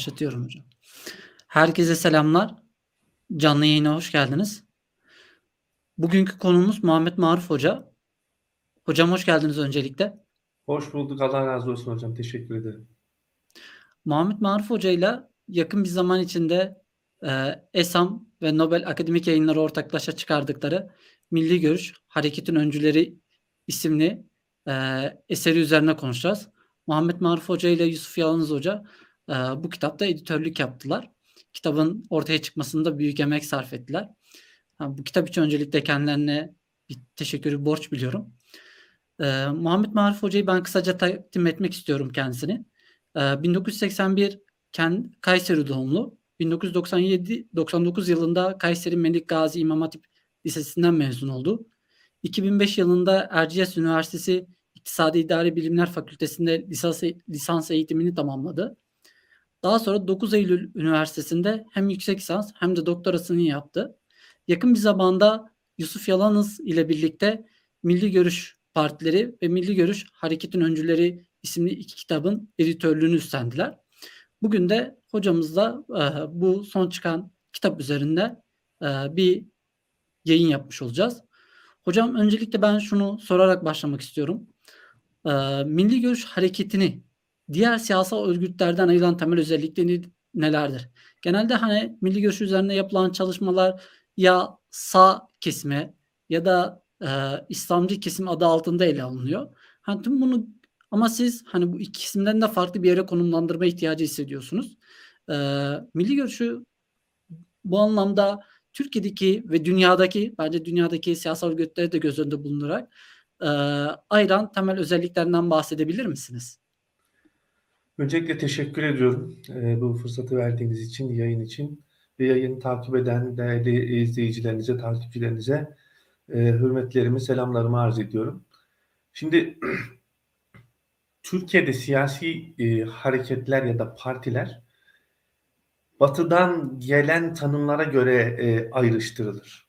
Başlatıyorum hocam. Herkese selamlar. Canlı yayına hoş geldiniz. Bugünkü konumuz Muhammed Maruf Hoca. Hocam hoş geldiniz öncelikle. Hoş bulduk. Allah razı olsun hocam. Teşekkür ederim. Muhammed Maruf Hoca ile yakın bir zaman içinde e, ESAM ve Nobel Akademik Yayınları ortaklaşa çıkardıkları Milli Görüş Hareketin Öncüleri isimli e, eseri üzerine konuşacağız. Muhammed Maruf Hoca ile Yusuf Yalınız Hoca e, bu kitapta editörlük yaptılar. Kitabın ortaya çıkmasında büyük emek sarf ettiler. Ha, bu kitap için öncelikle kendilerine bir teşekkürü borç biliyorum. E, Muhammed Maruf Hoca'yı ben kısaca takdim etmek istiyorum kendisini. E, 1981 Ken, Kayseri doğumlu. 1997-99 yılında Kayseri Melik Gazi İmam Hatip Lisesi'nden mezun oldu. 2005 yılında Erciyes Üniversitesi İktisadi İdari Bilimler Fakültesi'nde lisans, lisans eğitimini tamamladı. Daha sonra 9 Eylül Üniversitesi'nde hem yüksek lisans hem de doktorasını yaptı. Yakın bir zamanda Yusuf Yalanız ile birlikte Milli Görüş Partileri ve Milli Görüş Hareketin Öncüleri isimli iki kitabın editörlüğünü üstlendiler. Bugün de hocamızla e, bu son çıkan kitap üzerinde e, bir yayın yapmış olacağız. Hocam öncelikle ben şunu sorarak başlamak istiyorum. E, Milli Görüş Hareketi'ni diğer siyasal örgütlerden ayıran temel özellikleri nelerdir? Genelde hani milli görüş üzerine yapılan çalışmalar ya sağ kesime ya da e, İslamcı kesim adı altında ele alınıyor. Hani tüm bunu ama siz hani bu iki isimden de farklı bir yere konumlandırma ihtiyacı hissediyorsunuz. E, milli görüşü bu anlamda Türkiye'deki ve dünyadaki bence dünyadaki siyasal örgütleri de göz önünde bulundurarak e, ayıran temel özelliklerinden bahsedebilir misiniz? Öncelikle teşekkür ediyorum e, bu fırsatı verdiğiniz için, yayın için ve yayını takip eden değerli izleyicilerinize, takipçilerinize e, hürmetlerimi, selamlarımı arz ediyorum. Şimdi Türkiye'de siyasi e, hareketler ya da partiler batıdan gelen tanımlara göre e, ayrıştırılır.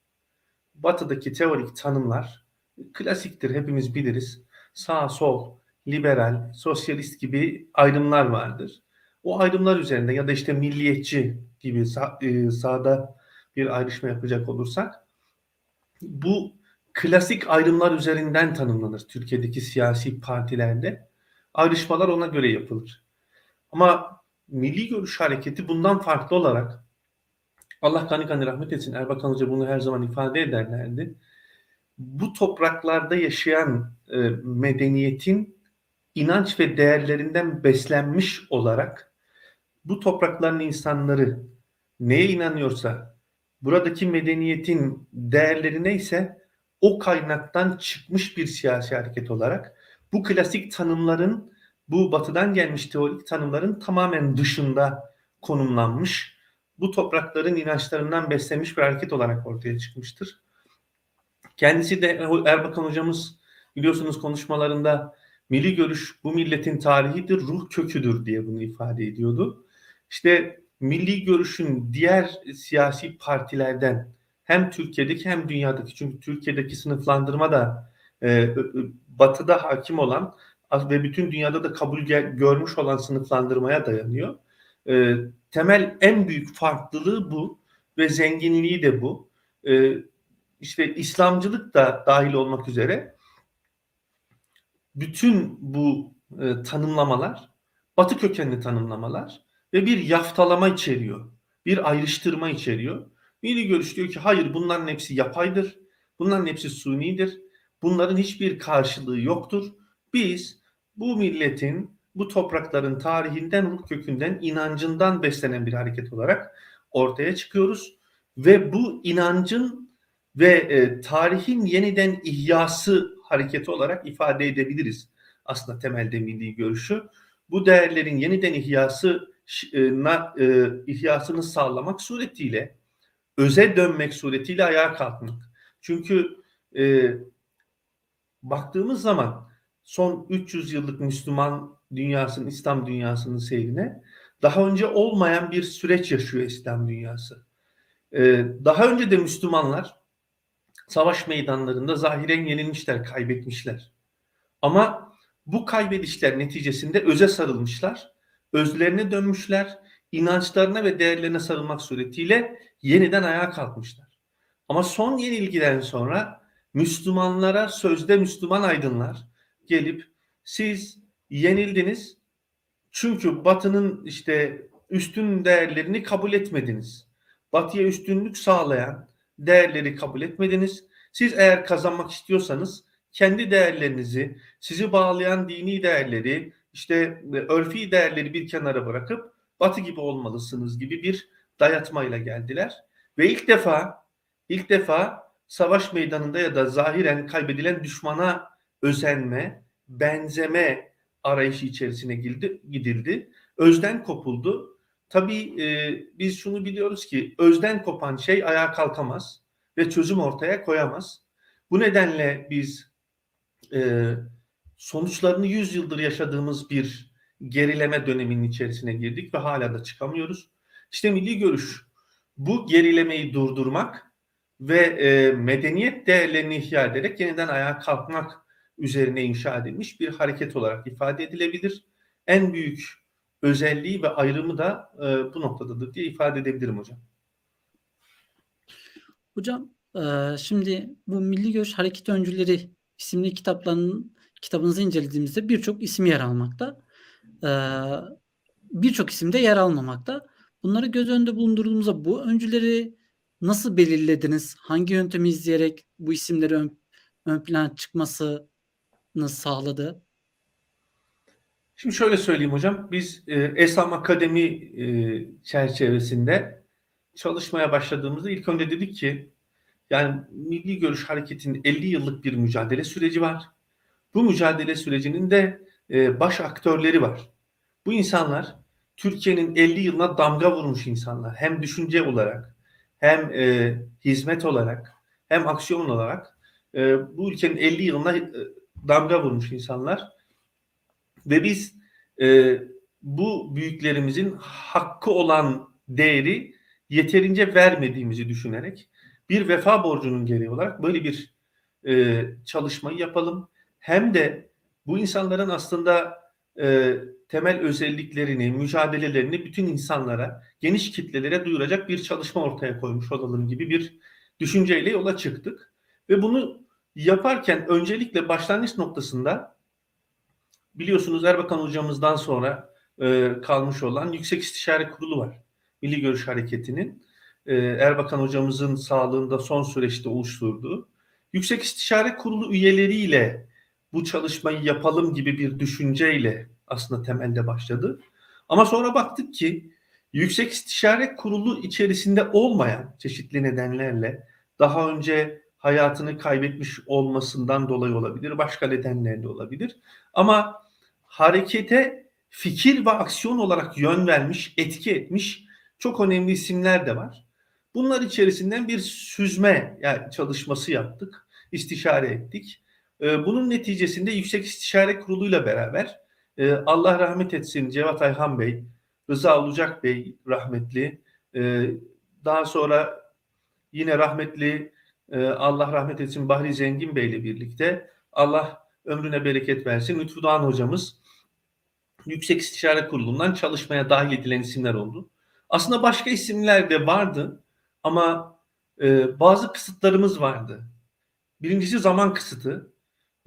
Batıdaki teorik tanımlar klasiktir, hepimiz biliriz. Sağ, sol, liberal, sosyalist gibi ayrımlar vardır. O ayrımlar üzerinde ya da işte milliyetçi gibi sağ, e, sağda bir ayrışma yapacak olursak bu klasik ayrımlar üzerinden tanımlanır Türkiye'deki siyasi partilerde. Ayrışmalar ona göre yapılır. Ama Milli Görüş Hareketi bundan farklı olarak Allah gani gani rahmet etsin Erbakan Hoca bunu her zaman ifade ederlerdi. Bu topraklarda yaşayan e, medeniyetin inanç ve değerlerinden beslenmiş olarak bu toprakların insanları neye inanıyorsa buradaki medeniyetin değerleri neyse o kaynaktan çıkmış bir siyasi hareket olarak bu klasik tanımların bu batıdan gelmiş teorik tanımların tamamen dışında konumlanmış bu toprakların inançlarından beslenmiş bir hareket olarak ortaya çıkmıştır. Kendisi de Erbakan hocamız biliyorsunuz konuşmalarında milli görüş bu milletin tarihidir, ruh köküdür diye bunu ifade ediyordu. İşte milli görüşün diğer siyasi partilerden hem Türkiye'deki hem dünyadaki çünkü Türkiye'deki sınıflandırma da e, batıda hakim olan ve bütün dünyada da kabul görmüş olan sınıflandırmaya dayanıyor. E, temel en büyük farklılığı bu ve zenginliği de bu. E, işte İslamcılık da dahil olmak üzere bütün bu e, tanımlamalar Batı kökenli tanımlamalar ve bir yaftalama içeriyor. Bir ayrıştırma içeriyor. Milli görüş diyor ki hayır bunların hepsi yapaydır. Bunların hepsi sunidir. Bunların hiçbir karşılığı yoktur. Biz bu milletin, bu toprakların tarihinden, ruh kökünden, inancından beslenen bir hareket olarak ortaya çıkıyoruz. Ve bu inancın ve e, tarihin yeniden ihyası hareketi olarak ifade edebiliriz. Aslında temelde milli görüşü. Bu değerlerin yeniden ihyası e, e, ihyasını sağlamak suretiyle öze dönmek suretiyle ayağa kalkmak. Çünkü e, baktığımız zaman son 300 yıllık Müslüman dünyasının, İslam dünyasının seyrine daha önce olmayan bir süreç yaşıyor İslam dünyası. E, daha önce de Müslümanlar savaş meydanlarında zahiren yenilmişler, kaybetmişler. Ama bu kaybedişler neticesinde öze sarılmışlar, özlerine dönmüşler, inançlarına ve değerlerine sarılmak suretiyle yeniden ayağa kalkmışlar. Ama son yenilgiden sonra Müslümanlara sözde Müslüman aydınlar gelip siz yenildiniz çünkü Batı'nın işte üstün değerlerini kabul etmediniz. Batı'ya üstünlük sağlayan değerleri kabul etmediniz. Siz eğer kazanmak istiyorsanız kendi değerlerinizi, sizi bağlayan dini değerleri, işte örfi değerleri bir kenara bırakıp Batı gibi olmalısınız gibi bir dayatmayla geldiler. Ve ilk defa ilk defa savaş meydanında ya da zahiren kaybedilen düşmana özenme, benzeme arayışı içerisine gidildi. Özden kopuldu. Tabii e, biz şunu biliyoruz ki özden kopan şey ayağa kalkamaz ve çözüm ortaya koyamaz. Bu nedenle biz e, sonuçlarını 100 yıldır yaşadığımız bir gerileme döneminin içerisine girdik ve hala da çıkamıyoruz. İşte milli görüş bu gerilemeyi durdurmak ve e, medeniyet değerlerini ihya ederek yeniden ayağa kalkmak üzerine inşa edilmiş bir hareket olarak ifade edilebilir. En büyük özelliği ve ayrımı da e, bu noktadadır diye ifade edebilirim hocam. Hocam e, şimdi bu Milli Görüş Hareket Öncüleri isimli kitaplarının kitabınızı incelediğimizde birçok isim yer almakta. E, birçok isim de yer almamakta. Bunları göz önünde bulundurduğumuzda bu öncüleri nasıl belirlediniz? Hangi yöntemi izleyerek bu isimleri ön, ön plana çıkmasını sağladı? Şimdi şöyle söyleyeyim hocam. Biz e, Esam Akademi e, çerçevesinde çalışmaya başladığımızda ilk önce dedik ki yani Milli Görüş Hareketi'nin 50 yıllık bir mücadele süreci var. Bu mücadele sürecinin de e, baş aktörleri var. Bu insanlar Türkiye'nin 50 yılına damga vurmuş insanlar. Hem düşünce olarak, hem e, hizmet olarak, hem aksiyon olarak e, bu ülkenin 50 yılına e, damga vurmuş insanlar. Ve biz e, bu büyüklerimizin hakkı olan değeri yeterince vermediğimizi düşünerek bir vefa borcunun gereği olarak böyle bir e, çalışmayı yapalım. Hem de bu insanların aslında e, temel özelliklerini, mücadelelerini bütün insanlara, geniş kitlelere duyuracak bir çalışma ortaya koymuş olalım gibi bir düşünceyle yola çıktık. Ve bunu yaparken öncelikle başlangıç noktasında biliyorsunuz Erbakan hocamızdan sonra e, kalmış olan Yüksek İstişare Kurulu var. Milli Görüş Hareketi'nin e, Erbakan hocamızın sağlığında son süreçte oluşturduğu Yüksek İstişare Kurulu üyeleriyle bu çalışmayı yapalım gibi bir düşünceyle aslında temelde başladı. Ama sonra baktık ki Yüksek İstişare Kurulu içerisinde olmayan çeşitli nedenlerle daha önce hayatını kaybetmiş olmasından dolayı olabilir, başka nedenlerle olabilir. Ama harekete fikir ve aksiyon olarak yön vermiş, etki etmiş çok önemli isimler de var. Bunlar içerisinden bir süzme yani çalışması yaptık, istişare ettik. Ee, bunun neticesinde Yüksek İstişare Kurulu'yla beraber e, Allah rahmet etsin Cevat Ayhan Bey, Rıza Ulucak Bey rahmetli, e, daha sonra yine rahmetli e, Allah rahmet etsin Bahri Zengin Bey ile birlikte Allah ömrüne bereket versin. Lütfü Doğan hocamız Yüksek İstişare Kurulu'ndan çalışmaya dahil edilen isimler oldu. Aslında başka isimler de vardı ama e, bazı kısıtlarımız vardı. Birincisi zaman kısıtı.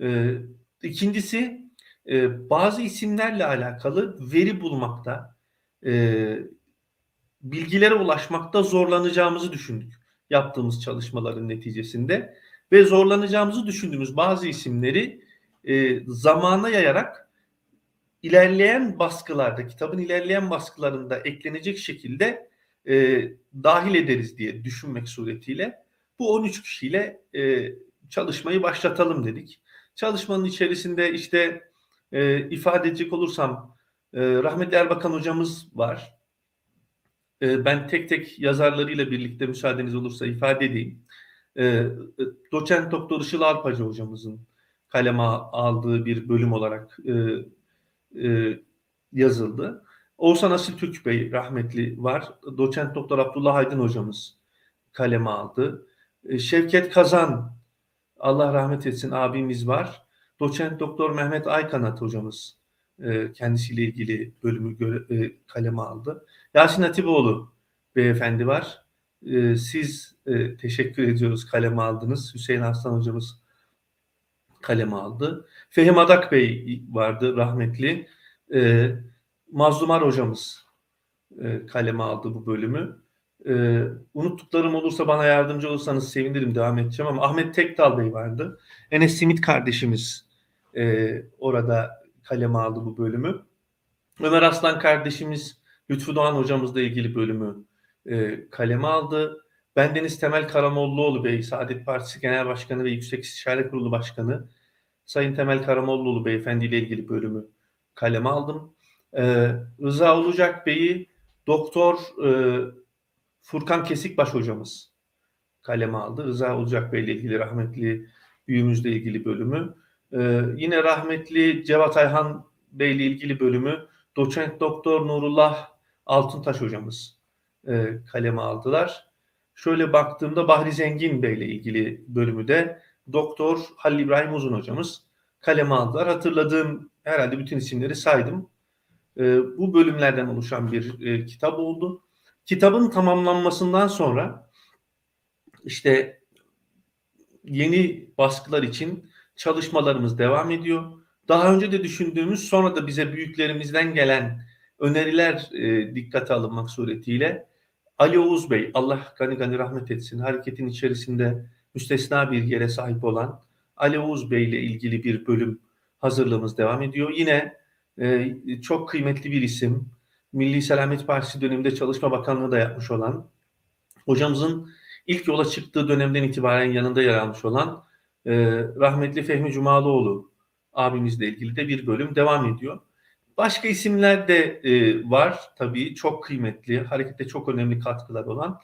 E, ikincisi e, bazı isimlerle alakalı veri bulmakta, e, bilgilere ulaşmakta zorlanacağımızı düşündük yaptığımız çalışmaların neticesinde ve zorlanacağımızı düşündüğümüz bazı isimleri e, zamana yayarak ilerleyen baskılarda, kitabın ilerleyen baskılarında eklenecek şekilde e, dahil ederiz diye düşünmek suretiyle bu 13 kişiyle e, çalışmayı başlatalım dedik. Çalışmanın içerisinde işte e, ifade edecek olursam e, rahmetli Erbakan hocamız var. E, ben tek tek yazarlarıyla birlikte müsaadeniz olursa ifade edeyim. E, doçent doktor Işıl Arpacı hocamızın kaleme aldığı bir bölüm olarak e, e, yazıldı. Oğuzhan Asil Türk Bey rahmetli var. Doçent Doktor Abdullah Aydın hocamız kaleme aldı. E, Şevket Kazan Allah rahmet etsin abimiz var. Doçent Doktor Mehmet Aykanat hocamız e, kendisiyle ilgili bölümü göre, e, kaleme aldı. Yasin Hatipoğlu beyefendi var. E, siz e, teşekkür ediyoruz kaleme aldınız. Hüseyin Arslan hocamız kaleme aldı. Fehim Adak Bey vardı rahmetli. E, Mazlumar hocamız e, kaleme aldı bu bölümü. E, unuttuklarım olursa bana yardımcı olursanız sevinirim devam edeceğim ama Ahmet Tekdal Bey vardı. Enes Simit kardeşimiz e, orada kaleme aldı bu bölümü. Ömer Aslan kardeşimiz Lütfü Doğan hocamızla ilgili bölümü e, kaleme aldı. Bendeniz Temel Karamollaoğlu Bey, Saadet Partisi Genel Başkanı ve Yüksek İstişare Kurulu Başkanı Sayın Temel Karamollaoğlu Beyefendi ile ilgili bölümü kaleme aldım. E, Rıza Olacak Bey'i Doktor e, Furkan Kesikbaş hocamız kaleme aldı. Rıza Olacak Bey ile ilgili rahmetli büyüğümüzle ilgili bölümü. Ee, yine rahmetli Cevat Ayhan Bey ile ilgili bölümü doçent doktor Nurullah Altıntaş hocamız e, kaleme aldılar. Şöyle baktığımda Bahri Zengin Bey ile ilgili bölümü de doktor Halil İbrahim Uzun hocamız kaleme aldılar. Hatırladığım herhalde bütün isimleri saydım. E, bu bölümlerden oluşan bir e, kitap oldu. Kitabın tamamlanmasından sonra işte yeni baskılar için çalışmalarımız devam ediyor. Daha önce de düşündüğümüz sonra da bize büyüklerimizden gelen öneriler e, dikkate alınmak suretiyle Ali Oğuz Bey, Allah gani gani rahmet etsin, hareketin içerisinde müstesna bir yere sahip olan Ali Oğuz Bey ile ilgili bir bölüm hazırlığımız devam ediyor. Yine e, çok kıymetli bir isim, Milli Selamet Partisi döneminde Çalışma Bakanlığı da yapmış olan, hocamızın ilk yola çıktığı dönemden itibaren yanında yer almış olan e, rahmetli Fehmi Cumalıoğlu abimizle ilgili de bir bölüm devam ediyor. Başka isimler de e, var tabii çok kıymetli, harekette çok önemli katkılar olan.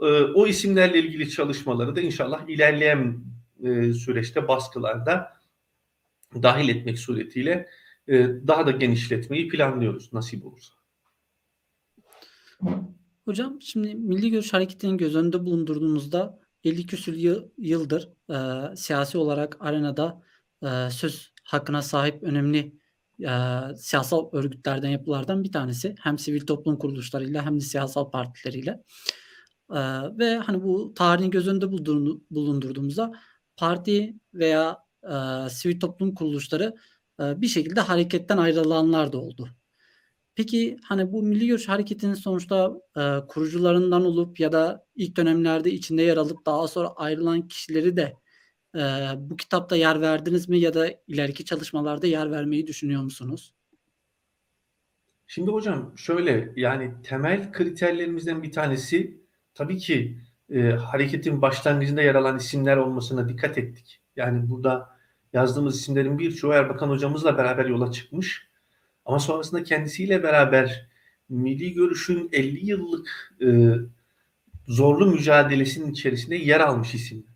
E, o isimlerle ilgili çalışmaları da inşallah ilerleyen e, süreçte baskılarda dahil etmek suretiyle e, daha da genişletmeyi planlıyoruz nasip olursa. Hocam şimdi Milli Görüş Hareketi'nin göz önünde bulundurduğumuzda 50 küsur yıl, yıldır e, siyasi olarak arenada e, söz hakkına sahip önemli e, siyasal örgütlerden, yapılardan bir tanesi. Hem sivil toplum kuruluşlarıyla hem de siyasal partileriyle. E, ve hani bu tarihin göz önünde bulundur- bulundurduğumuzda parti veya e, sivil toplum kuruluşları e, bir şekilde hareketten ayrılanlar da oldu. Peki hani bu Milli Görüş Hareketi'nin sonuçta e, kurucularından olup ya da ilk dönemlerde içinde yer alıp daha sonra ayrılan kişileri de e, bu kitapta yer verdiniz mi ya da ileriki çalışmalarda yer vermeyi düşünüyor musunuz? Şimdi hocam şöyle yani temel kriterlerimizden bir tanesi tabii ki e, hareketin başlangıcında yer alan isimler olmasına dikkat ettik. Yani burada yazdığımız isimlerin birçoğu Erbakan hocamızla beraber yola çıkmış. Ama sonrasında kendisiyle beraber milli görüşün 50 yıllık e, zorlu mücadelesinin içerisinde yer almış isimler.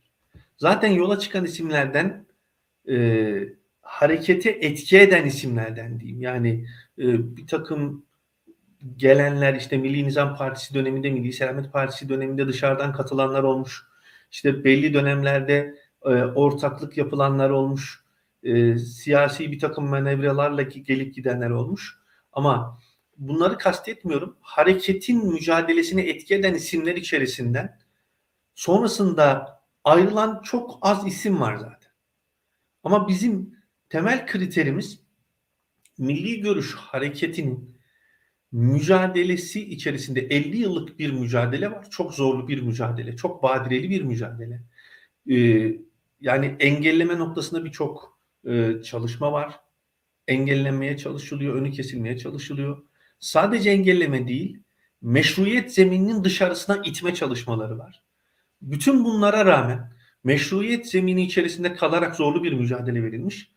Zaten yola çıkan isimlerden e, harekete etki eden isimlerden diyeyim. Yani e, bir takım gelenler işte Milli Nizam Partisi döneminde, Milli Selamet Partisi döneminde dışarıdan katılanlar olmuş. İşte belli dönemlerde e, ortaklık yapılanlar olmuş. E, siyasi bir takım manevralarla gelip gidenler olmuş. Ama bunları kastetmiyorum. Hareketin mücadelesini etki eden isimler içerisinden sonrasında ayrılan çok az isim var zaten. Ama bizim temel kriterimiz milli görüş hareketinin mücadelesi içerisinde 50 yıllık bir mücadele var. Çok zorlu bir mücadele, çok badireli bir mücadele. Ee, yani engelleme noktasında birçok e, çalışma var. Engellenmeye çalışılıyor, önü kesilmeye çalışılıyor. Sadece engelleme değil, meşruiyet zemininin dışarısına itme çalışmaları var. Bütün bunlara rağmen meşruiyet zemini içerisinde kalarak zorlu bir mücadele verilmiş.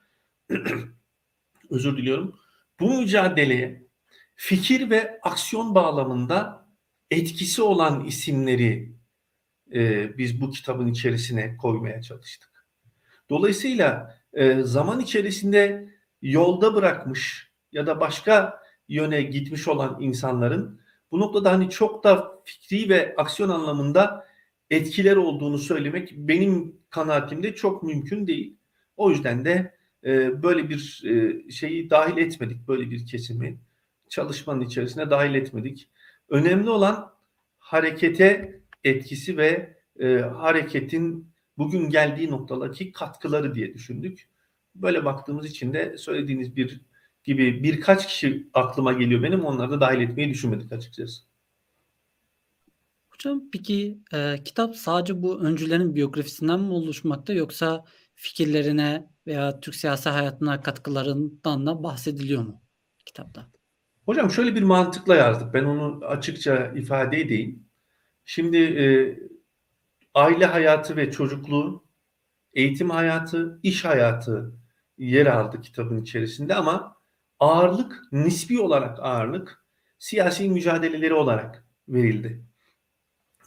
Özür diliyorum. Bu mücadeleye fikir ve aksiyon bağlamında etkisi olan isimleri e, biz bu kitabın içerisine koymaya çalıştık. Dolayısıyla e, zaman içerisinde yolda bırakmış ya da başka yöne gitmiş olan insanların bu noktada hani çok da fikri ve aksiyon anlamında etkiler olduğunu söylemek benim kanaatimde çok mümkün değil. O yüzden de e, böyle bir e, şeyi dahil etmedik. Böyle bir kesimi çalışmanın içerisine dahil etmedik. Önemli olan harekete etkisi ve e, hareketin bugün geldiği noktadaki katkıları diye düşündük. Böyle baktığımız için de söylediğiniz bir gibi birkaç kişi aklıma geliyor benim. Onları da dahil etmeyi düşünmedik açıkçası. Hocam peki e, kitap sadece bu öncülerin biyografisinden mi oluşmakta yoksa fikirlerine veya Türk siyasi hayatına katkılarından da bahsediliyor mu kitapta? Hocam şöyle bir mantıkla yazdık. Ben onu açıkça ifade edeyim. Şimdi e, aile hayatı ve çocukluğu, eğitim hayatı, iş hayatı yer aldı kitabın içerisinde ama ağırlık, nispi olarak ağırlık siyasi mücadeleleri olarak verildi.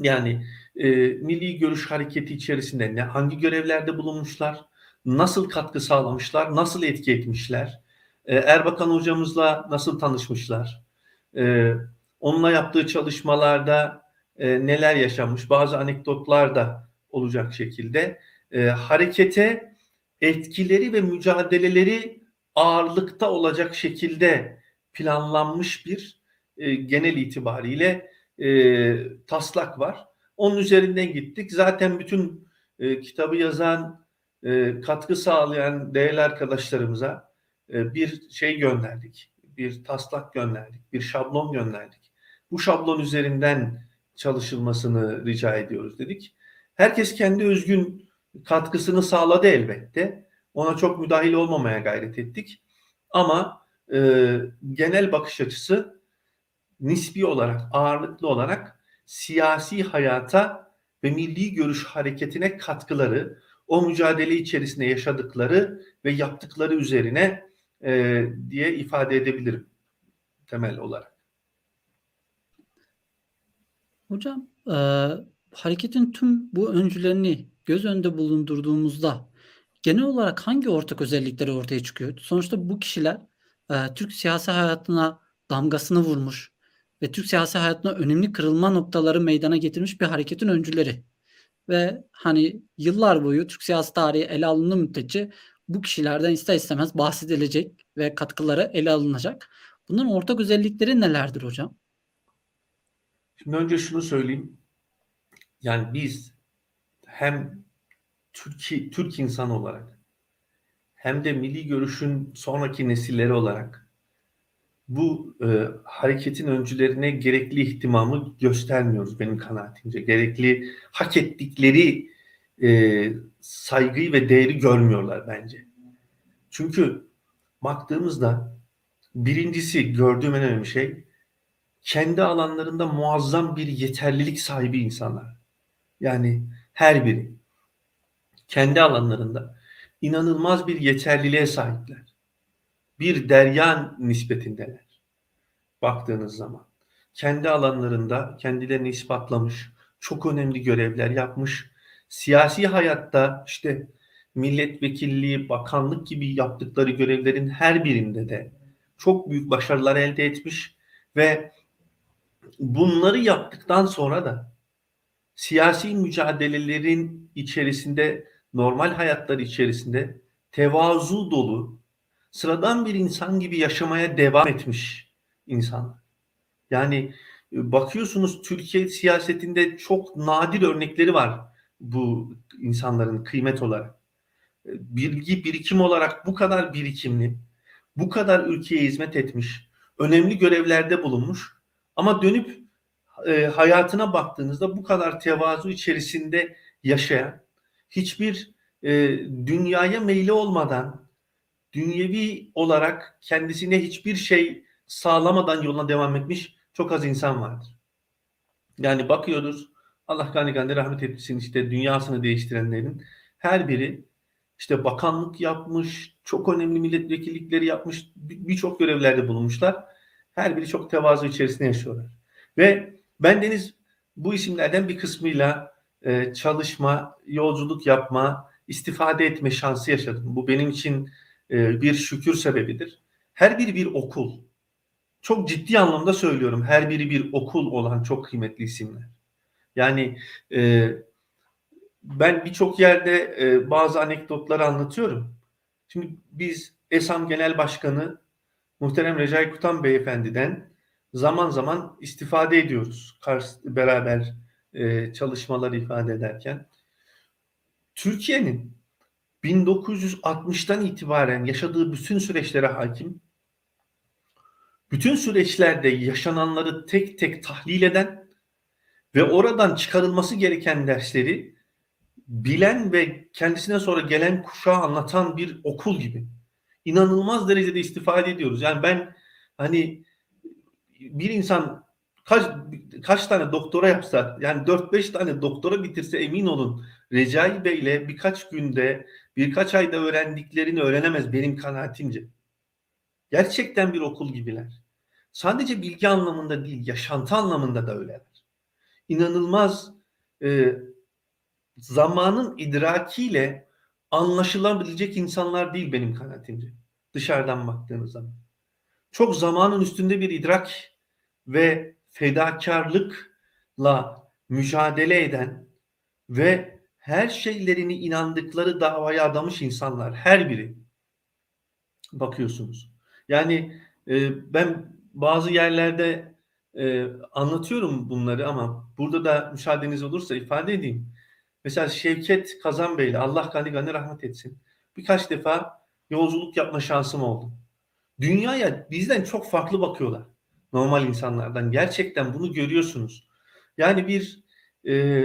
Yani e, Milli Görüş Hareketi içerisinde ne hangi görevlerde bulunmuşlar, nasıl katkı sağlamışlar, nasıl etki etmişler, e, Erbakan hocamızla nasıl tanışmışlar, e, onunla yaptığı çalışmalarda e, neler yaşanmış, bazı anekdotlar da olacak şekilde e, harekete etkileri ve mücadeleleri ağırlıkta olacak şekilde planlanmış bir e, genel itibariyle e, taslak var. Onun üzerinden gittik. Zaten bütün e, kitabı yazan, e, katkı sağlayan değerli arkadaşlarımıza e, bir şey gönderdik. Bir taslak gönderdik. Bir şablon gönderdik. Bu şablon üzerinden çalışılmasını rica ediyoruz dedik. Herkes kendi özgün katkısını sağladı elbette. Ona çok müdahil olmamaya gayret ettik. Ama e, genel bakış açısı nispi olarak, ağırlıklı olarak siyasi hayata ve milli görüş hareketine katkıları, o mücadele içerisinde yaşadıkları ve yaptıkları üzerine e, diye ifade edebilirim temel olarak. Hocam e, hareketin tüm bu öncülerini göz önünde bulundurduğumuzda genel olarak hangi ortak özellikleri ortaya çıkıyor? Sonuçta bu kişiler e, Türk siyasi hayatına damgasını vurmuş ve Türk siyasi hayatına önemli kırılma noktaları meydana getirmiş bir hareketin öncüleri. Ve hani yıllar boyu Türk siyasi tarihi ele alındığı müddetçe bu kişilerden ister istemez bahsedilecek ve katkıları ele alınacak. Bunların ortak özellikleri nelerdir hocam? Şimdi önce şunu söyleyeyim. Yani biz hem Türkiye, Türk insanı olarak hem de milli görüşün sonraki nesilleri olarak bu e, hareketin öncülerine gerekli ihtimamı göstermiyoruz benim kanaatimce. Gerekli hak ettikleri e, saygıyı ve değeri görmüyorlar bence. Çünkü baktığımızda birincisi gördüğüm en önemli şey kendi alanlarında muazzam bir yeterlilik sahibi insanlar. Yani her biri kendi alanlarında inanılmaz bir yeterliliğe sahipler. Bir derya nispetindeler. Baktığınız zaman kendi alanlarında kendilerini ispatlamış, çok önemli görevler yapmış. Siyasi hayatta işte milletvekilliği, bakanlık gibi yaptıkları görevlerin her birinde de çok büyük başarılar elde etmiş ve bunları yaptıktan sonra da siyasi mücadelelerin içerisinde normal hayatları içerisinde tevazu dolu sıradan bir insan gibi yaşamaya devam etmiş insanlar. Yani e, bakıyorsunuz Türkiye siyasetinde çok nadir örnekleri var bu insanların kıymet olarak. E, bilgi birikim olarak bu kadar birikimli, bu kadar ülkeye hizmet etmiş, önemli görevlerde bulunmuş ama dönüp e, hayatına baktığınızda bu kadar tevazu içerisinde yaşayan, hiçbir e, dünyaya meyli olmadan, dünyevi olarak kendisine hiçbir şey sağlamadan yoluna devam etmiş çok az insan vardır. Yani bakıyoruz Allah gani gani rahmet etsin işte dünyasını değiştirenlerin her biri işte bakanlık yapmış, çok önemli milletvekillikleri yapmış, birçok görevlerde bulunmuşlar. Her biri çok tevazu içerisinde yaşıyorlar. Ve ben Deniz bu isimlerden bir kısmıyla e, çalışma, yolculuk yapma, istifade etme şansı yaşadım. Bu benim için bir şükür sebebidir. Her biri bir okul. Çok ciddi anlamda söylüyorum. Her biri bir okul olan çok kıymetli isimler. Yani e, ben birçok yerde e, bazı anekdotları anlatıyorum. Şimdi biz ESAM Genel Başkanı Muhterem Recai Kutan Beyefendi'den zaman zaman istifade ediyoruz. Kars beraber e, çalışmaları ifade ederken. Türkiye'nin 1960'tan itibaren yaşadığı bütün süreçlere hakim, bütün süreçlerde yaşananları tek tek tahlil eden ve oradan çıkarılması gereken dersleri bilen ve kendisine sonra gelen kuşağa anlatan bir okul gibi. İnanılmaz derecede istifade ediyoruz. Yani ben hani bir insan kaç kaç tane doktora yapsa yani 4-5 tane doktora bitirse emin olun Recai Bey ile birkaç günde birkaç ayda öğrendiklerini öğrenemez benim kanaatimce. Gerçekten bir okul gibiler. Sadece bilgi anlamında değil yaşantı anlamında da öyleler. İnanılmaz e, zamanın idrakiyle anlaşılabilecek insanlar değil benim kanaatimce. Dışarıdan baktığınız zaman. Çok zamanın üstünde bir idrak ve fedakarlıkla mücadele eden ve her şeylerini inandıkları davaya adamış insanlar her biri bakıyorsunuz. Yani e, ben bazı yerlerde e, anlatıyorum bunları ama burada da müsaadeniz olursa ifade edeyim. Mesela Şevket Kazan Bey'le Allah gani gani rahmet etsin. Birkaç defa yolculuk yapma şansım oldu. Dünyaya bizden çok farklı bakıyorlar. Normal insanlardan. Gerçekten bunu görüyorsunuz. Yani bir e,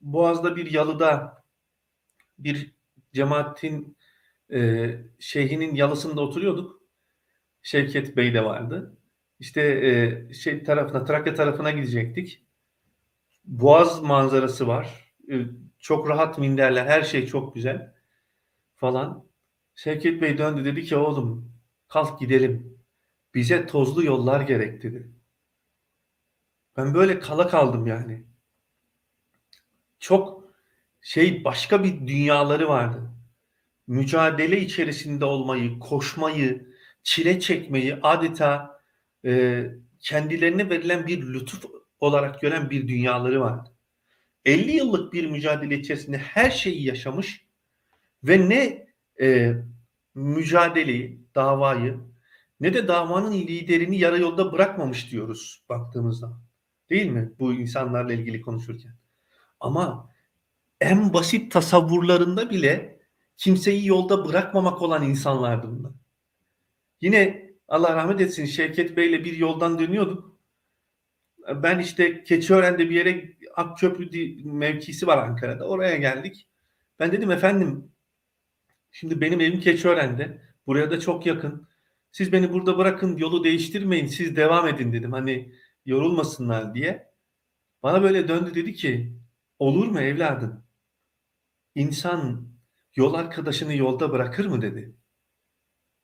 Boğaz'da bir yalıda bir cemaatin e, şeyhinin yalısında oturuyorduk. Şevket Bey de vardı. İşte e, şey tarafına, Trakya tarafına gidecektik. Boğaz manzarası var. E, çok rahat minderler, her şey çok güzel falan. Şevket Bey döndü dedi ki oğlum kalk gidelim. Bize tozlu yollar gerek dedi. Ben böyle kala kaldım yani. Çok şey başka bir dünyaları vardı. Mücadele içerisinde olmayı, koşmayı, çile çekmeyi adeta e, kendilerine verilen bir lütuf olarak gören bir dünyaları vardı. 50 yıllık bir mücadele içerisinde her şeyi yaşamış ve ne e, mücadeleyi, davayı ne de davanın liderini yarı yolda bırakmamış diyoruz baktığımızda. Değil mi? Bu insanlarla ilgili konuşurken. Ama en basit tasavvurlarında bile kimseyi yolda bırakmamak olan insanlardı bunlar. Yine Allah rahmet etsin Şevket Bey'le bir yoldan dönüyorduk. Ben işte Keçiören'de bir yere Akköprü mevkisi var Ankara'da. Oraya geldik. Ben dedim efendim şimdi benim evim Keçiören'de. Buraya da çok yakın. Siz beni burada bırakın yolu değiştirmeyin siz devam edin dedim. Hani yorulmasınlar diye. Bana böyle döndü dedi ki olur mu evladım? İnsan yol arkadaşını yolda bırakır mı dedi.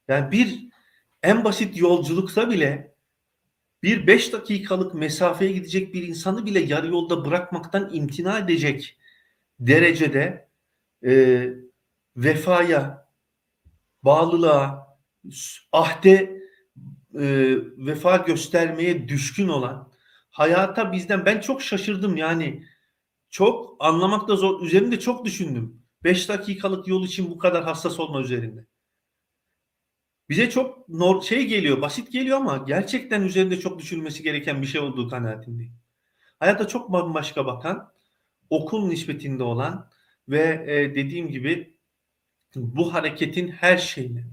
Yani bir en basit yolculukta bile bir beş dakikalık mesafeye gidecek bir insanı bile yarı yolda bırakmaktan imtina edecek derecede e, vefaya, bağlılığa, ahde e, vefa göstermeye düşkün olan hayata bizden ben çok şaşırdım yani çok anlamakta zor üzerinde çok düşündüm. 5 dakikalık yol için bu kadar hassas olma üzerinde. Bize çok şey geliyor, basit geliyor ama gerçekten üzerinde çok düşünülmesi gereken bir şey olduğu kanaatindeyim. Hayata çok bambaşka bakan, okul nispetinde olan ve e, dediğim gibi bu hareketin her şeyine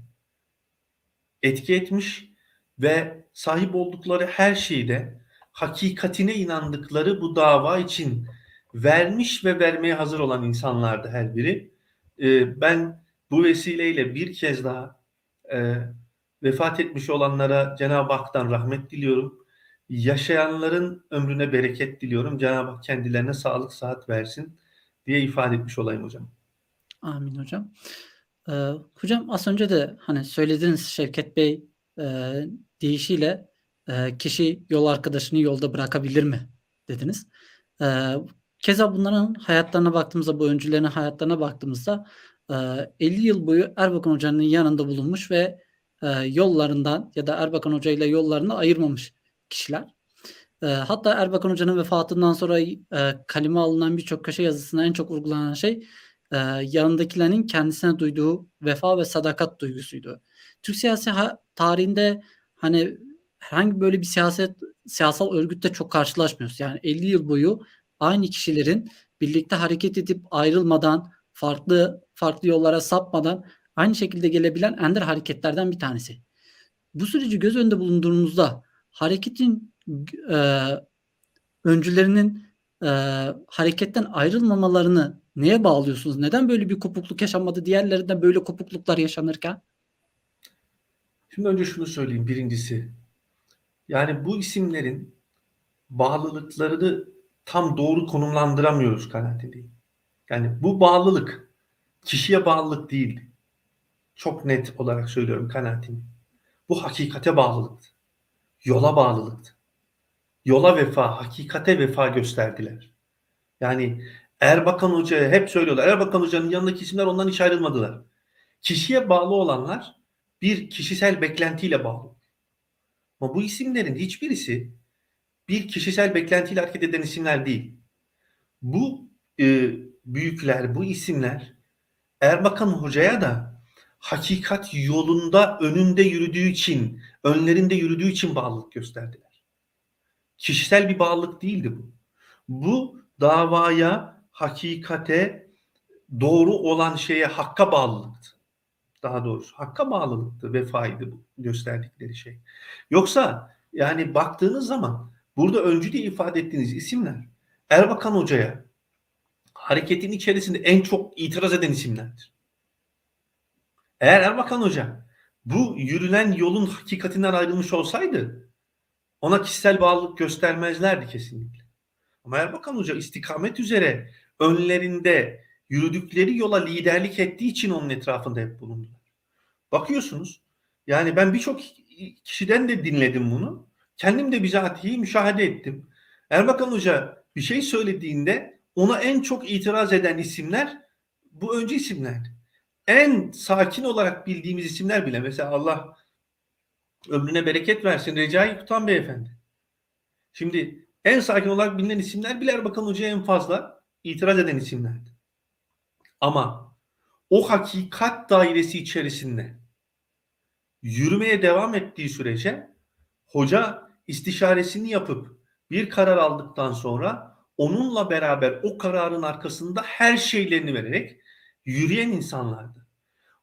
etki etmiş ve sahip oldukları her şeyde hakikatine inandıkları bu dava için vermiş ve vermeye hazır olan insanlardı her biri. E, ben bu vesileyle bir kez daha e, vefat etmiş olanlara Cenab-ı Hak'tan rahmet diliyorum. Yaşayanların ömrüne bereket diliyorum. Cenab-ı Hak kendilerine sağlık saat versin diye ifade etmiş olayım hocam. Amin hocam. Ee, hocam az önce de hani söylediniz Şevket Bey e, deyişiyle e, kişi yol arkadaşını yolda bırakabilir mi dediniz. E, keza bunların hayatlarına baktığımızda, bu öncülerin hayatlarına baktığımızda e, 50 yıl boyu Erbakan Hoca'nın yanında bulunmuş ve e, yollarından ya da Erbakan Hoca ile yollarını ayırmamış kişiler. E, hatta Erbakan Hoca'nın vefatından sonra e, kaleme alınan birçok köşe yazısında en çok vurgulanan şey e, yanındakilerin kendisine duyduğu vefa ve sadakat duygusuydu. Türk siyasi tarihinde hani herhangi böyle bir siyaset siyasal örgütte çok karşılaşmıyoruz. Yani 50 yıl boyu aynı kişilerin birlikte hareket edip ayrılmadan, farklı farklı yollara sapmadan aynı şekilde gelebilen ender hareketlerden bir tanesi. Bu süreci göz önünde bulundurduğumuzda hareketin e, öncülerinin e, hareketten ayrılmamalarını neye bağlıyorsunuz? Neden böyle bir kopukluk yaşanmadı? Diğerlerinde böyle kopukluklar yaşanırken? Şimdi önce şunu söyleyeyim birincisi. Yani bu isimlerin bağlılıklarını tam doğru konumlandıramıyoruz kanaatindeyim. Yani bu bağlılık kişiye bağlılık değildi. Çok net olarak söylüyorum kanaatim. Bu hakikate bağlılıktı. Yola bağlılıktı. Yola vefa, hakikate vefa gösterdiler. Yani Erbakan Hoca'ya hep söylüyorlar. Erbakan Hoca'nın yanındaki isimler ondan hiç ayrılmadılar. Kişiye bağlı olanlar bir kişisel beklentiyle bağlı. Ama bu isimlerin hiçbirisi bir kişisel beklentiyle hareket eden isimler değil. Bu e, büyükler, bu isimler Erbakan Hoca'ya da hakikat yolunda önünde yürüdüğü için, önlerinde yürüdüğü için bağlılık gösterdiler. Kişisel bir bağlılık değildi bu. Bu davaya, hakikate, doğru olan şeye, hakka bağlılıktı. Daha doğrusu hakka bağlılıktı, vefaydı bu gösterdikleri şey. Yoksa yani baktığınız zaman burada öncü diye ifade ettiğiniz isimler Erbakan Hoca'ya hareketin içerisinde en çok itiraz eden isimlerdir. Eğer Erbakan Hoca bu yürülen yolun hakikatinden ayrılmış olsaydı ona kişisel bağlılık göstermezlerdi kesinlikle. Ama Erbakan Hoca istikamet üzere önlerinde yürüdükleri yola liderlik ettiği için onun etrafında hep bulundular. Bakıyorsunuz yani ben birçok kişiden de dinledim bunu. Kendim de bizatihi müşahede ettim. Erbakan Hoca bir şey söylediğinde ona en çok itiraz eden isimler bu öncü isimlerdi. En sakin olarak bildiğimiz isimler bile mesela Allah ömrüne bereket versin Recai Kutan Beyefendi. Şimdi en sakin olarak bilinen isimler bile Erbakan Hoca'ya en fazla itiraz eden isimlerdi. Ama o hakikat dairesi içerisinde yürümeye devam ettiği sürece hoca istişaresini yapıp bir karar aldıktan sonra onunla beraber o kararın arkasında her şeylerini vererek yürüyen insanlardı.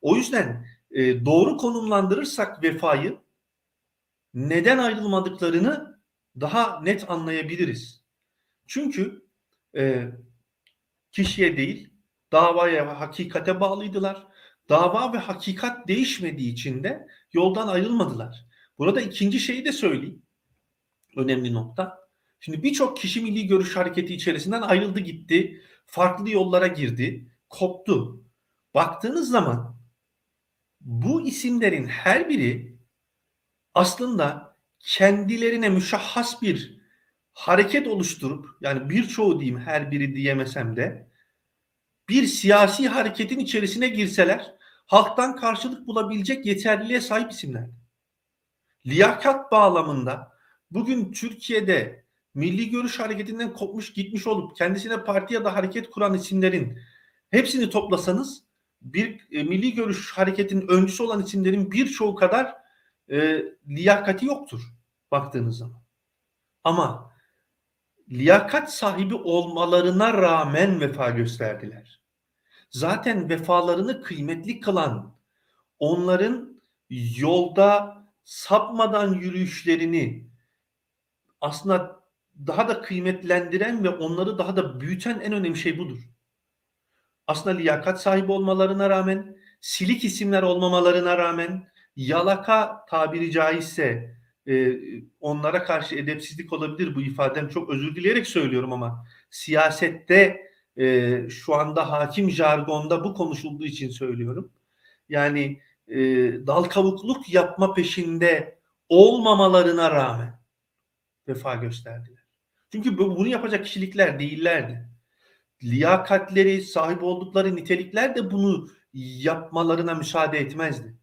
O yüzden e, doğru konumlandırırsak vefayı neden ayrılmadıklarını daha net anlayabiliriz. Çünkü e, kişiye değil davaya ve hakikate bağlıydılar. Dava ve hakikat değişmediği için de yoldan ayrılmadılar. Burada ikinci şeyi de söyleyeyim. Önemli nokta. Şimdi birçok kişi milli görüş hareketi içerisinden ayrıldı gitti. Farklı yollara girdi. Koptu. Baktığınız zaman bu isimlerin her biri aslında kendilerine müşahhas bir hareket oluşturup yani birçoğu diyeyim her biri diyemesem de bir siyasi hareketin içerisine girseler halktan karşılık bulabilecek yeterliliğe sahip isimler. Liyakat bağlamında bugün Türkiye'de milli görüş hareketinden kopmuş gitmiş olup kendisine parti ya da hareket kuran isimlerin hepsini toplasanız bir e, milli görüş hareketinin öncüsü olan isimlerin birçoğu kadar e, liyakati yoktur baktığınız zaman. Ama liyakat sahibi olmalarına rağmen vefa gösterdiler. Zaten vefalarını kıymetli kılan onların yolda sapmadan yürüyüşlerini aslında daha da kıymetlendiren ve onları daha da büyüten en önemli şey budur. Aslında liyakat sahibi olmalarına rağmen, silik isimler olmamalarına rağmen, yalaka tabiri caizse e, onlara karşı edepsizlik olabilir bu ifadem çok özür dileyerek söylüyorum ama siyasette e, şu anda hakim jargonda bu konuşulduğu için söylüyorum. Yani e, dal kavukluk yapma peşinde olmamalarına rağmen vefa gösterdiler. Çünkü bunu yapacak kişilikler değillerdi. Liyakatleri, sahip oldukları nitelikler de bunu yapmalarına müsaade etmezdi.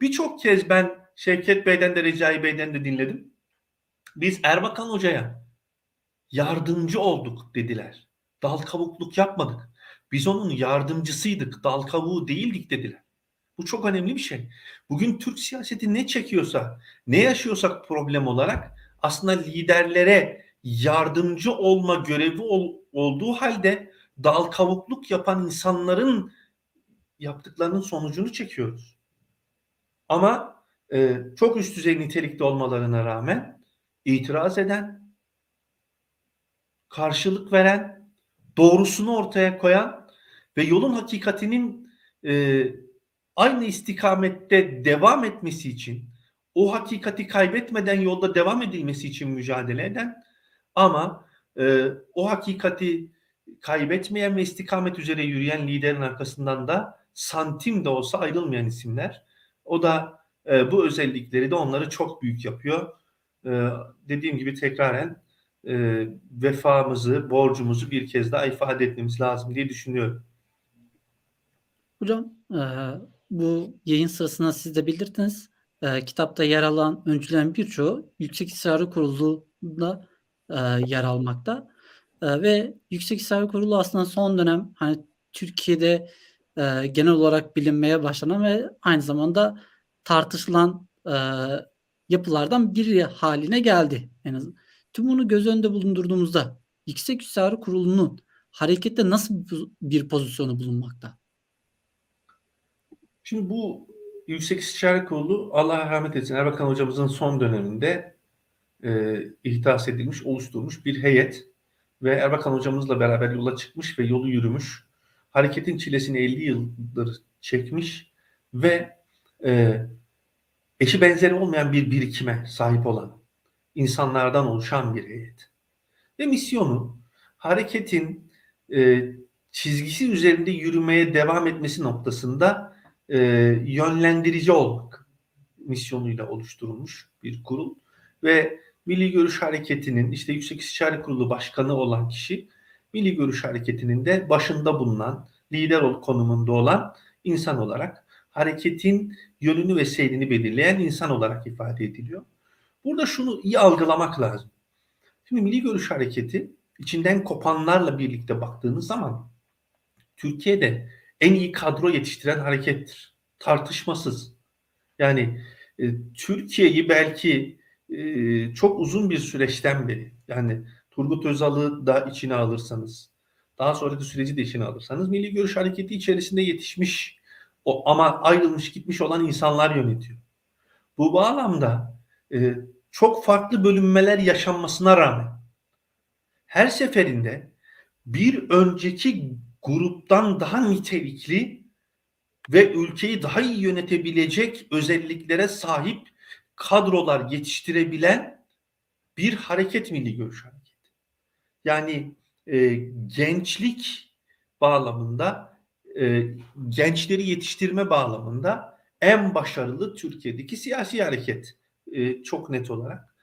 Birçok kez ben Şevket Bey'den de Recai Bey'den de dinledim. Biz Erbakan Hoca'ya yardımcı olduk dediler. Dal kavukluk yapmadık. Biz onun yardımcısıydık, dal kavuğu değildik dediler. Bu çok önemli bir şey. Bugün Türk siyaseti ne çekiyorsa, ne yaşıyorsak problem olarak aslında liderlere yardımcı olma görevi ol- olduğu halde dal kavukluk yapan insanların yaptıklarının sonucunu çekiyoruz. Ama e, çok üst düzey nitelikte olmalarına rağmen itiraz eden, karşılık veren, doğrusunu ortaya koyan ve yolun hakikatinin e, aynı istikamette devam etmesi için, o hakikati kaybetmeden yolda devam edilmesi için mücadele eden ama e, o hakikati kaybetmeyen ve istikamet üzere yürüyen liderin arkasından da santim de olsa ayrılmayan isimler. O da e, bu özellikleri de onları çok büyük yapıyor. E, dediğim gibi tekraren e, vefamızı, borcumuzu bir kez daha ifade etmemiz lazım diye düşünüyorum. Hocam e, bu yayın sırasında siz de belirttiniz. E, kitapta yer alan öncülerin birçoğu Yüksek İstişare Kurulu'nda e, yer almakta. E, ve Yüksek İstişare Kurulu aslında son dönem hani Türkiye'de e, genel olarak bilinmeye başlanan ve aynı zamanda tartışılan e, yapılardan biri haline geldi en azından. Tüm bunu göz önünde bulundurduğumuzda Yüksek İstişare Kurulu'nun harekette nasıl bir pozisyonu bulunmakta? Şimdi bu Yüksek İstişare Kurulu Allah rahmet etsin Erbakan hocamızın son döneminde e, ihdas edilmiş, oluşturmuş bir heyet ve Erbakan hocamızla beraber yola çıkmış ve yolu yürümüş. Hareketin çilesini 50 yıldır çekmiş ve e, eşi benzeri olmayan bir birikime sahip olan insanlardan oluşan bir heyet. Ve misyonu hareketin e, çizgisi üzerinde yürümeye devam etmesi noktasında e, yönlendirici olmak misyonuyla oluşturulmuş bir kurul ve Milli Görüş Hareketi'nin işte Yüksek İstişare Kurulu Başkanı olan kişi Milli Görüş Hareketi'nin de başında bulunan lider ol- konumunda olan insan olarak hareketin yönünü ve seyrini belirleyen insan olarak ifade ediliyor. Burada şunu iyi algılamak lazım. Şimdi Milli Görüş Hareketi içinden kopanlarla birlikte baktığınız zaman Türkiye'de en iyi kadro yetiştiren harekettir. Tartışmasız. Yani e, Türkiye'yi belki e, çok uzun bir süreçten beri yani Turgut Özal'ı da içine alırsanız daha sonraki süreci de içine alırsanız Milli Görüş Hareketi içerisinde yetişmiş o, ama ayrılmış gitmiş olan insanlar yönetiyor. Bu bağlamda e, çok farklı bölünmeler yaşanmasına rağmen her seferinde bir önceki gruptan daha nitelikli ve ülkeyi daha iyi yönetebilecek özelliklere sahip kadrolar yetiştirebilen bir hareket milli görüş hareketi. Yani e, gençlik bağlamında e, gençleri yetiştirme bağlamında en başarılı Türkiye'deki siyasi hareket e, çok net olarak.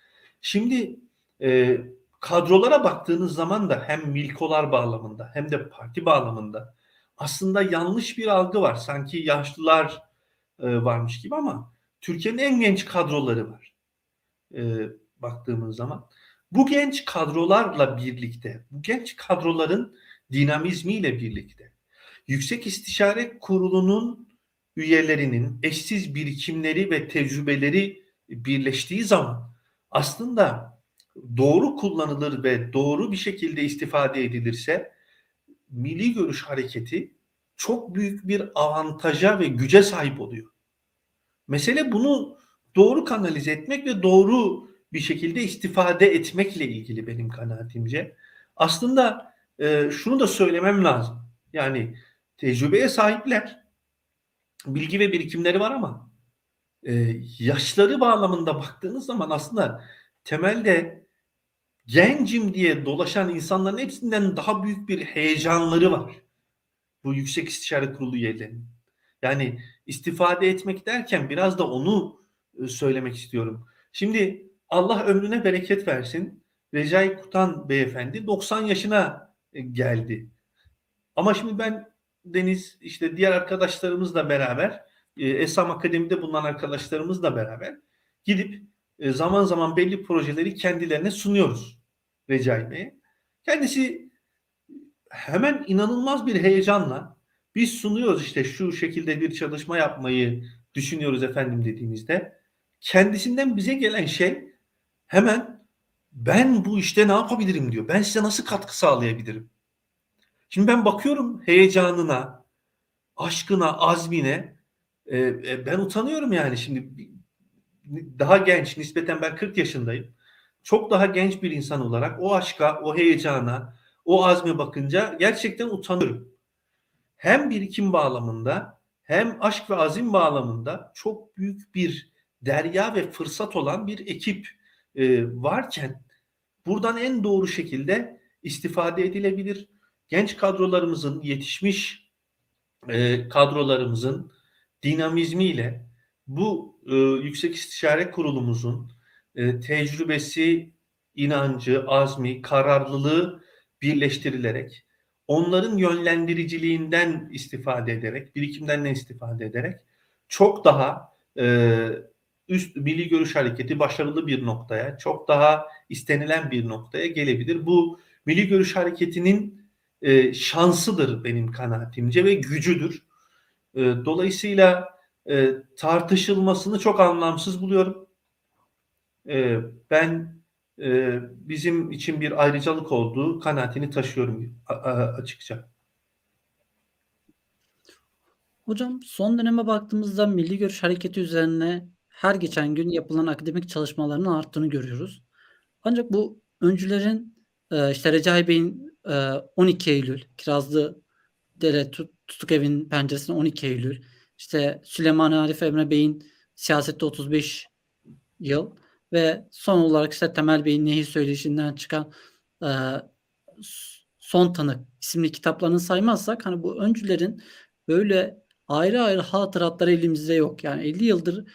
Şimdi e, kadrolara baktığınız zaman da hem milkolar bağlamında hem de parti bağlamında aslında yanlış bir algı var. Sanki yaşlılar e, varmış gibi ama Türkiye'nin en genç kadroları var. E, baktığımız zaman. Bu genç kadrolarla birlikte, bu genç kadroların dinamizmiyle birlikte Yüksek İstişare Kurulu'nun üyelerinin eşsiz birikimleri ve tecrübeleri birleştiği zaman aslında doğru kullanılır ve doğru bir şekilde istifade edilirse Milli Görüş Hareketi çok büyük bir avantaja ve güce sahip oluyor. Mesele bunu doğru kanalize etmek ve doğru bir şekilde istifade etmekle ilgili benim kanaatimce. Aslında e, şunu da söylemem lazım. Yani tecrübeye sahipler, bilgi ve birikimleri var ama e, yaşları bağlamında baktığınız zaman aslında temelde gencim diye dolaşan insanların hepsinden daha büyük bir heyecanları var. Bu Yüksek İstişare Kurulu üyelerinin. Yani istifade etmek derken biraz da onu e, söylemek istiyorum. Şimdi Allah ömrüne bereket versin. Recai Kutan beyefendi 90 yaşına e, geldi. Ama şimdi ben Deniz işte diğer arkadaşlarımızla beraber e, Esam Akademi'de bulunan arkadaşlarımızla beraber gidip e, zaman zaman belli projeleri kendilerine sunuyoruz Recai Bey'e. Kendisi hemen inanılmaz bir heyecanla biz sunuyoruz işte şu şekilde bir çalışma yapmayı düşünüyoruz efendim dediğimizde kendisinden bize gelen şey hemen ben bu işte ne yapabilirim diyor. Ben size nasıl katkı sağlayabilirim? Şimdi ben bakıyorum heyecanına, aşkına, azmine. E, e, ben utanıyorum yani şimdi daha genç, nispeten ben 40 yaşındayım. Çok daha genç bir insan olarak o aşka, o heyecana, o azme bakınca gerçekten utanıyorum. Hem birikim bağlamında hem aşk ve azim bağlamında çok büyük bir derya ve fırsat olan bir ekip e, varken buradan en doğru şekilde istifade edilebilir. Genç kadrolarımızın, yetişmiş e, kadrolarımızın dinamizmiyle bu e, Yüksek İstişare Kurulumuzun e, tecrübesi, inancı, azmi, kararlılığı birleştirilerek onların yönlendiriciliğinden istifade ederek, birikimden istifade ederek çok daha e, üst milli görüş hareketi başarılı bir noktaya, çok daha istenilen bir noktaya gelebilir. Bu milli görüş hareketinin e, şansıdır benim kanaatimce ve gücüdür. E, dolayısıyla e, tartışılmasını çok anlamsız buluyorum. E, ben e, bizim için bir ayrıcalık olduğu kanaatini taşıyorum açıkça. Hocam son döneme baktığımızda milli görüş hareketi üzerine her geçen gün yapılan akademik çalışmaların arttığını görüyoruz. Ancak bu öncülerin e, işte Recai Bey'in e, 12 Eylül, Kirazlı Dere Tutuk Evin penceresine 12 Eylül, işte Süleyman Arif Emre Bey'in siyasette 35 yıl ve son olarak işte Temel Bey'in Nehi Söyleşinden çıkan e, Son Tanık isimli kitaplarını saymazsak hani bu öncülerin böyle ayrı ayrı hatıratları elimizde yok. Yani 50 yıldır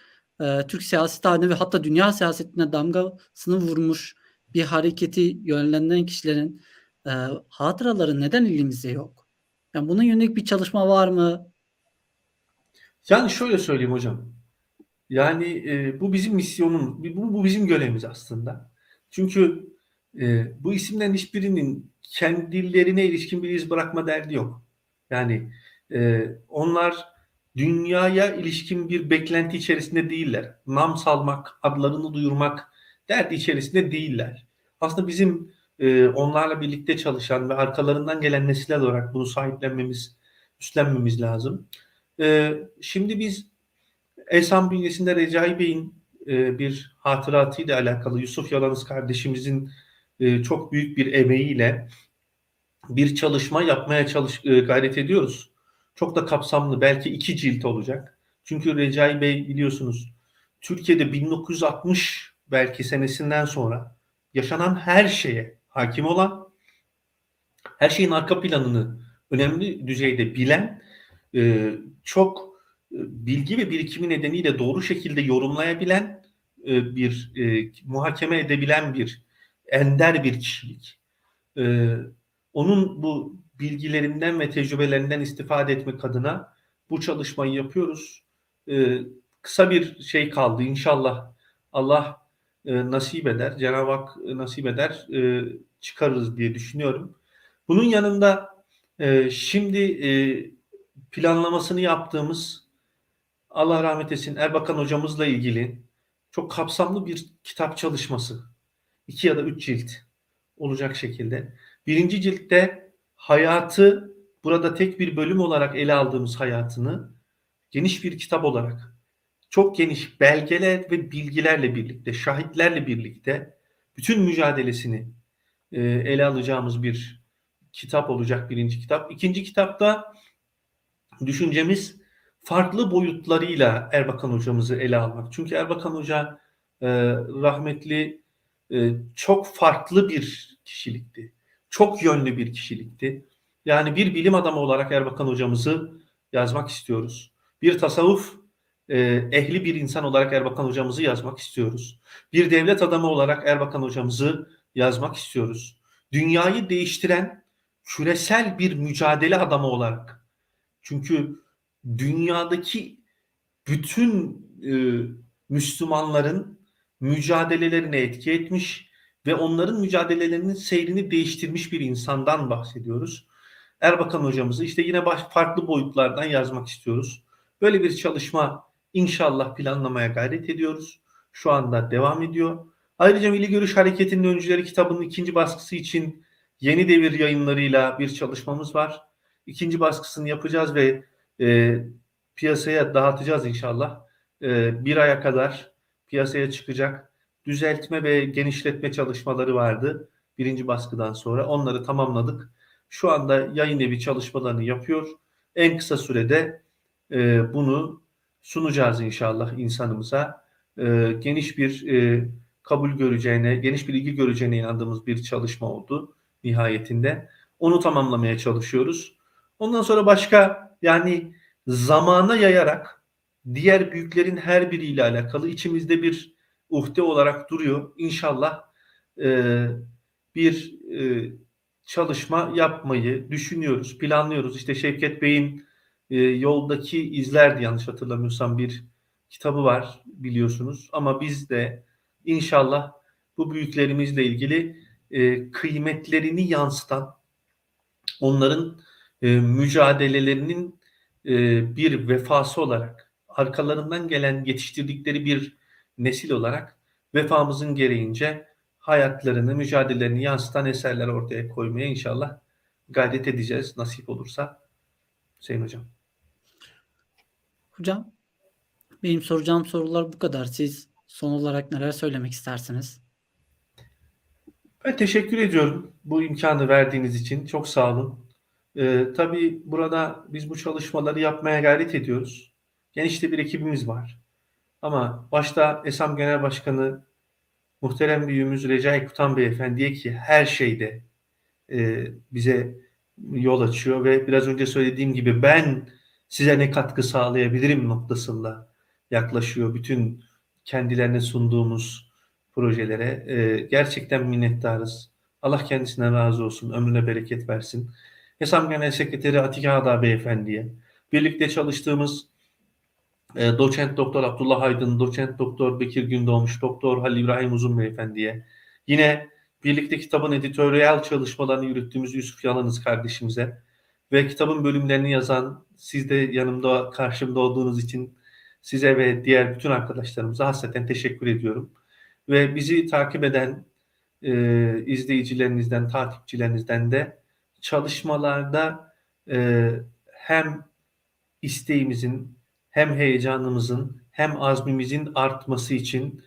e, Türk siyasi tarihine ve hatta dünya siyasetine damgasını vurmuş bir hareketi yönlendiren kişilerin e, hatıraları neden elimizde yok? Yani buna yönelik bir çalışma var mı? Yani şöyle söyleyeyim hocam. Yani e, bu bizim misyonun, bu, bu bizim görevimiz aslında. Çünkü e, bu isimlerin hiçbirinin kendilerine ilişkin bir iz bırakma derdi yok. Yani e, onlar dünyaya ilişkin bir beklenti içerisinde değiller. Nam salmak, adlarını duyurmak derdi içerisinde değiller. Aslında bizim e, onlarla birlikte çalışan ve arkalarından gelen nesiller olarak bunu sahiplenmemiz, üstlenmemiz lazım. E, şimdi biz Esan bünyesinde Recai Bey'in e, bir hatıratıyla alakalı Yusuf Yalanız kardeşimizin e, çok büyük bir emeğiyle bir çalışma yapmaya çalış e, gayret ediyoruz. Çok da kapsamlı belki iki cilt olacak. Çünkü Recai Bey biliyorsunuz Türkiye'de 1960 belki senesinden sonra yaşanan her şeye hakim olan, her şeyin arka planını önemli düzeyde bilen, e, çok e, bilgi ve birikimi nedeniyle doğru şekilde yorumlayabilen e, bir e, muhakeme edebilen bir ender bir kişilik. E, onun bu bilgilerinden ve tecrübelerinden istifade etmek adına bu çalışmayı yapıyoruz. E, kısa bir şey kaldı. İnşallah Allah e, nasip eder, Cenab-ı Hak e, nasip eder, e, çıkarırız diye düşünüyorum. Bunun yanında e, şimdi e, planlamasını yaptığımız Allah rahmet etsin Erbakan hocamızla ilgili çok kapsamlı bir kitap çalışması. iki ya da üç cilt olacak şekilde. Birinci ciltte hayatı burada tek bir bölüm olarak ele aldığımız hayatını geniş bir kitap olarak çok geniş belgeler ve bilgilerle birlikte, şahitlerle birlikte bütün mücadelesini e, ele alacağımız bir kitap olacak birinci kitap. İkinci kitapta düşüncemiz farklı boyutlarıyla Erbakan hocamızı ele almak. Çünkü Erbakan hoca e, rahmetli e, çok farklı bir kişilikti. Çok yönlü bir kişilikti. Yani bir bilim adamı olarak Erbakan hocamızı yazmak istiyoruz. Bir tasavvuf e, ehli bir insan olarak Erbakan hocamızı yazmak istiyoruz. Bir devlet adamı olarak Erbakan hocamızı yazmak istiyoruz. Dünyayı değiştiren küresel bir mücadele adamı olarak. Çünkü dünyadaki bütün e, Müslümanların mücadelelerine etki etmiş ve onların mücadelelerinin seyrini değiştirmiş bir insandan bahsediyoruz. Erbakan hocamızı işte yine baş, farklı boyutlardan yazmak istiyoruz. Böyle bir çalışma inşallah planlamaya gayret ediyoruz. Şu anda devam ediyor. Ayrıca Milli Görüş Hareketi'nin Öncüleri kitabının ikinci baskısı için Yeni Devir yayınlarıyla bir çalışmamız var. İkinci baskısını yapacağız ve e, piyasaya dağıtacağız inşallah. E, bir aya kadar piyasaya çıkacak. Düzeltme ve genişletme çalışmaları vardı birinci baskıdan sonra. Onları tamamladık. Şu anda yayın evi çalışmalarını yapıyor. En kısa sürede e, bunu sunacağız inşallah insanımıza. E, geniş bir e, kabul göreceğine, geniş bir ilgi göreceğine inandığımız bir çalışma oldu nihayetinde. Onu tamamlamaya çalışıyoruz. Ondan sonra başka yani zamana yayarak diğer büyüklerin her biriyle alakalı içimizde bir uhde olarak duruyor. İnşallah e, bir e, çalışma yapmayı düşünüyoruz, planlıyoruz. İşte Şevket Bey'in e, yoldaki izlerdi yanlış hatırlamıyorsam bir kitabı var biliyorsunuz. Ama biz de inşallah bu büyüklerimizle ilgili e, kıymetlerini yansıtan, onların e, mücadelelerinin e, bir vefası olarak, arkalarından gelen yetiştirdikleri bir nesil olarak vefamızın gereğince hayatlarını, mücadelelerini yansıtan eserler ortaya koymaya inşallah gayret edeceğiz nasip olursa. Hüseyin Hocam. Hocam benim soracağım sorular bu kadar. Siz son olarak neler söylemek istersiniz? Ben teşekkür ediyorum bu imkanı verdiğiniz için. Çok sağ olun. Ee, tabii burada biz bu çalışmaları yapmaya gayret ediyoruz. Geniş de bir ekibimiz var. Ama başta ESAM Genel Başkanı muhterem büyüğümüz Recai Kutan Beyefendiye ki her şeyde e, bize yol açıyor ve biraz önce söylediğim gibi ben size ne katkı sağlayabilirim noktasında yaklaşıyor bütün kendilerine sunduğumuz projelere. E, gerçekten minnettarız. Allah kendisine razı olsun, ömrüne bereket versin. Hesam Genel Sekreteri Atike Ağda Beyefendiye, birlikte çalıştığımız e, doçent doktor Abdullah Aydın, doçent doktor Bekir Gündoğmuş, doktor Halil İbrahim Uzun Beyefendiye, yine birlikte kitabın editoryal çalışmalarını yürüttüğümüz Yusuf Yalanız kardeşimize ve kitabın bölümlerini yazan siz de yanımda karşımda olduğunuz için size ve diğer bütün arkadaşlarımıza hasreten teşekkür ediyorum. Ve bizi takip eden e, izleyicilerinizden, takipçilerinizden de çalışmalarda e, hem isteğimizin hem heyecanımızın hem azmimizin artması için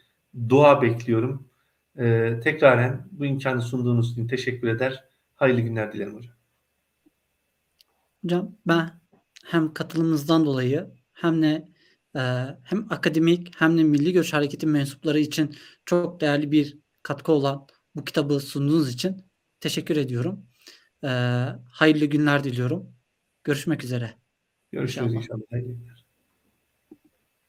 dua bekliyorum. Ee, tekraren bu imkanı sunduğunuz için teşekkür eder. Hayırlı günler dilerim hocam. Hocam ben hem katılımınızdan dolayı hem de e, hem akademik hem de Milli Görüş Hareketi mensupları için çok değerli bir katkı olan bu kitabı sunduğunuz için teşekkür ediyorum. Hayırlı günler diliyorum. Görüşmek üzere. Görüşürüz İnşallah. inşallah.